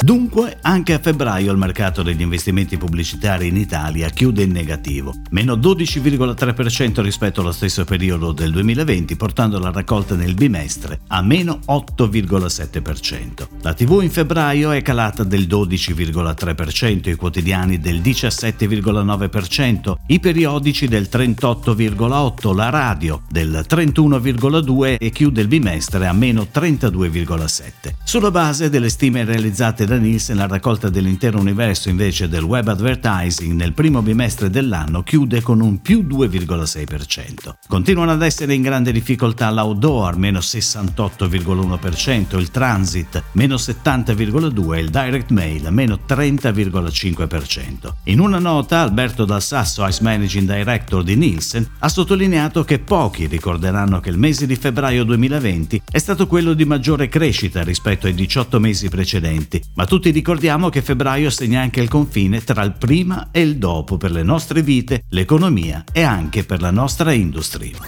Dunque, anche a febbraio il mercato degli investimenti pubblicitari in Italia chiude in negativo, meno 12,3% rispetto allo stesso periodo del 2020, portando la raccolta nel bimestre a meno 8,7%. La TV in febbraio è calata del 12,3%, i quotidiani del 17,9%, i periodici del 38,8%, la radio del 31,2% e chiude il bimestre a meno 32,7%. Sulla base delle stime realizzate da Nielsen la raccolta dell'intero universo invece del web advertising nel primo bimestre dell'anno chiude con un più 2,6%. Continuano ad essere in grande difficoltà l'outdoor, meno 68,1%, il transit, meno 70,2% e il direct mail, meno 30,5%. In una nota, Alberto Dal Sasso, Ice Managing Director di Nielsen, ha sottolineato che pochi ricorderanno che il mese di febbraio 2020 è stato quello di maggiore crescita rispetto ai 18 mesi precedenti, ma tutti ricordiamo che febbraio segna anche il confine tra il prima e il dopo per le nostre vite, l'economia e anche per la nostra industria.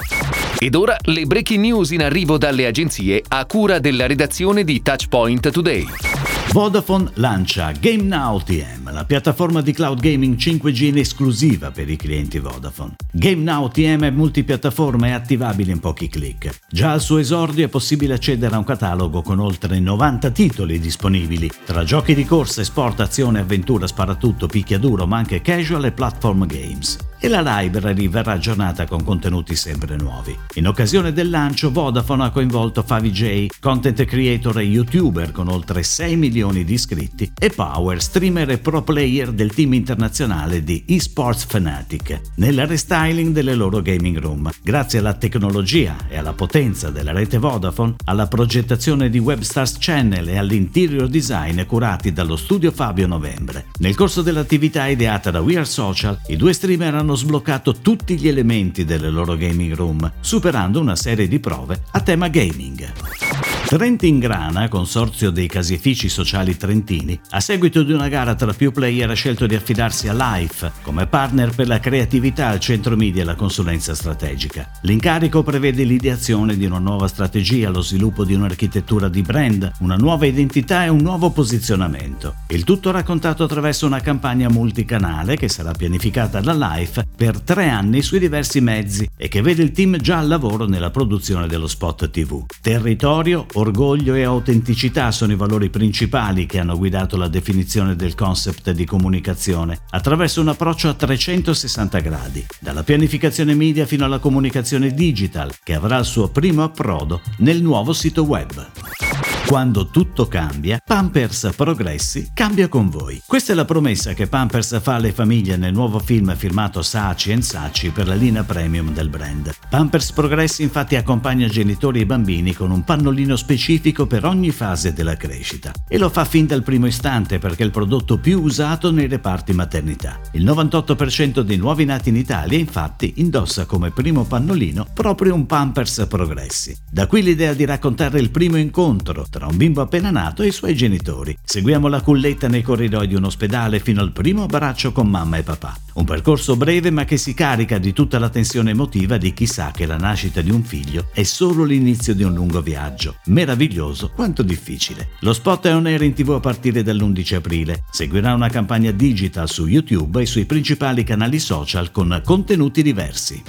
Ed ora le breaking news in arrivo dalle agenzie a cura della redazione di Touchpoint Today. Vodafone lancia Game TM, la piattaforma di cloud gaming 5G in esclusiva per i clienti Vodafone. Game TM è multipiattaforma e attivabile in pochi clic. Già al suo esordio è possibile accedere a un catalogo con oltre 90 titoli disponibili, tra giochi di corsa, sport, azione, avventura, sparatutto, picchiaduro, ma anche casual e platform games e la library verrà aggiornata con contenuti sempre nuovi. In occasione del lancio Vodafone ha coinvolto Favi J, content creator e youtuber con oltre 6 milioni di iscritti, e Power, streamer e pro player del team internazionale di eSports Fanatic, nel restyling delle loro gaming room. Grazie alla tecnologia e alla potenza della rete Vodafone, alla progettazione di Webstars Channel e all'interior design curati dallo studio Fabio Novembre. Nel corso dell'attività ideata da We Are Social, i due streamer hanno hanno sbloccato tutti gli elementi delle loro gaming room, superando una serie di prove a tema gaming. Trentingrana, consorzio dei caseifici sociali trentini, a seguito di una gara tra più player ha scelto di affidarsi a Life come partner per la creatività al centro media e la consulenza strategica. L'incarico prevede l'ideazione di una nuova strategia, lo sviluppo di un'architettura di brand, una nuova identità e un nuovo posizionamento. Il tutto raccontato attraverso una campagna multicanale che sarà pianificata da Life per tre anni sui diversi mezzi e che vede il team già al lavoro nella produzione dello spot TV. Territorio, Orgoglio e autenticità sono i valori principali che hanno guidato la definizione del concept di comunicazione, attraverso un approccio a 360 gradi, dalla pianificazione media fino alla comunicazione digital, che avrà il suo primo approdo nel nuovo sito web. Quando tutto cambia, Pampers Progressi cambia con voi. Questa è la promessa che Pampers fa alle famiglie nel nuovo film firmato Saci Saci per la linea premium del brand. Pampers Progressi infatti accompagna genitori e bambini con un pannolino specifico per ogni fase della crescita e lo fa fin dal primo istante perché è il prodotto più usato nei reparti maternità. Il 98% dei nuovi nati in Italia infatti indossa come primo pannolino proprio un Pampers Progressi. Da qui l'idea di raccontare il primo incontro tra un bimbo appena nato e i suoi genitori. Seguiamo la culletta nei corridoi di un ospedale fino al primo abbraccio con mamma e papà. Un percorso breve ma che si carica di tutta la tensione emotiva di chi sa che la nascita di un figlio è solo l'inizio di un lungo viaggio, meraviglioso quanto difficile. Lo spot è on air in tv a partire dall'11 aprile. Seguirà una campagna digital su YouTube e sui principali canali social con contenuti diversi.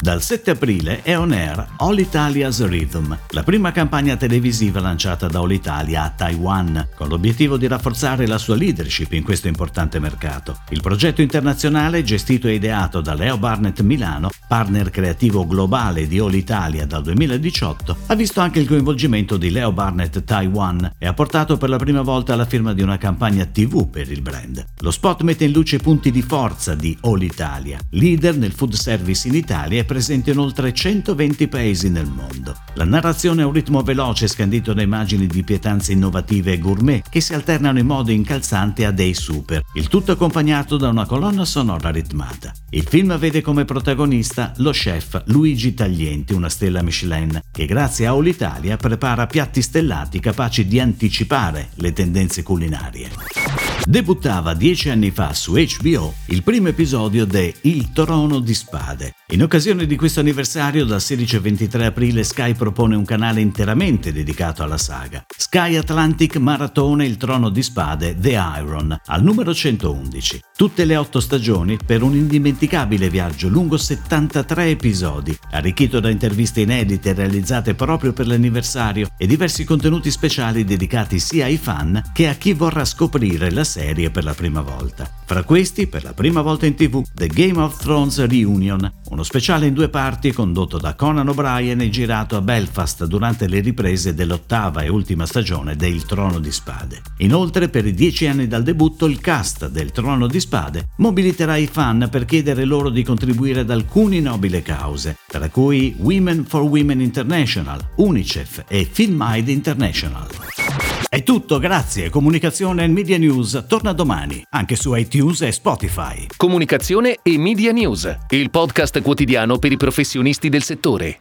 Dal 7 aprile è on air All Italia's Rhythm, la prima campagna televisiva lanciata da All Italia a Taiwan, con l'obiettivo di rafforzare la sua leadership in questo importante mercato. Il progetto internazionale, gestito e ideato da Leo Barnett Milano, partner creativo globale di All Italia dal 2018, ha visto anche il coinvolgimento di Leo Barnett Taiwan e ha portato per la prima volta alla firma di una campagna TV per il brand. Lo spot mette in luce i punti di forza di All Italia, leader nel food service in Italia e presente in oltre 120 paesi nel mondo. La narrazione ha un ritmo veloce scandito da immagini di pietanze innovative e gourmet che si alternano in modo incalzante a dei super, il tutto accompagnato da una colonna sonora ritmata. Il film vede come protagonista lo chef Luigi Taglienti, una stella Michelin, che grazie a All Italia prepara piatti stellati capaci di anticipare le tendenze culinarie. Debuttava dieci anni fa su HBO il primo episodio de Il Trono di Spade. In occasione di questo anniversario, dal 16 al 23 aprile, Sky propone un canale interamente dedicato alla saga. Sky Atlantic maratona Il Trono di Spade The Iron, al numero 111. Tutte le otto stagioni per un indimenticabile viaggio lungo 73 episodi, arricchito da interviste inedite realizzate proprio per l'anniversario e diversi contenuti speciali dedicati sia ai fan che a chi vorrà scoprire la serie per la prima volta. Fra questi, per la prima volta in tv, The Game of Thrones Reunion, uno speciale in due parti condotto da Conan O'Brien e girato a Belfast durante le riprese dell'ottava e ultima stagione de Il Trono di Spade. Inoltre, per i dieci anni dal debutto, il cast del Trono di Spade mobiliterà i fan per chiedere loro di contribuire ad alcune nobili cause, tra cui Women for Women International, UNICEF e FilmAid International. È tutto, grazie. Comunicazione e Media Torna domani, anche su iTunes e Spotify. Comunicazione e Media News, il podcast quotidiano per i professionisti del settore.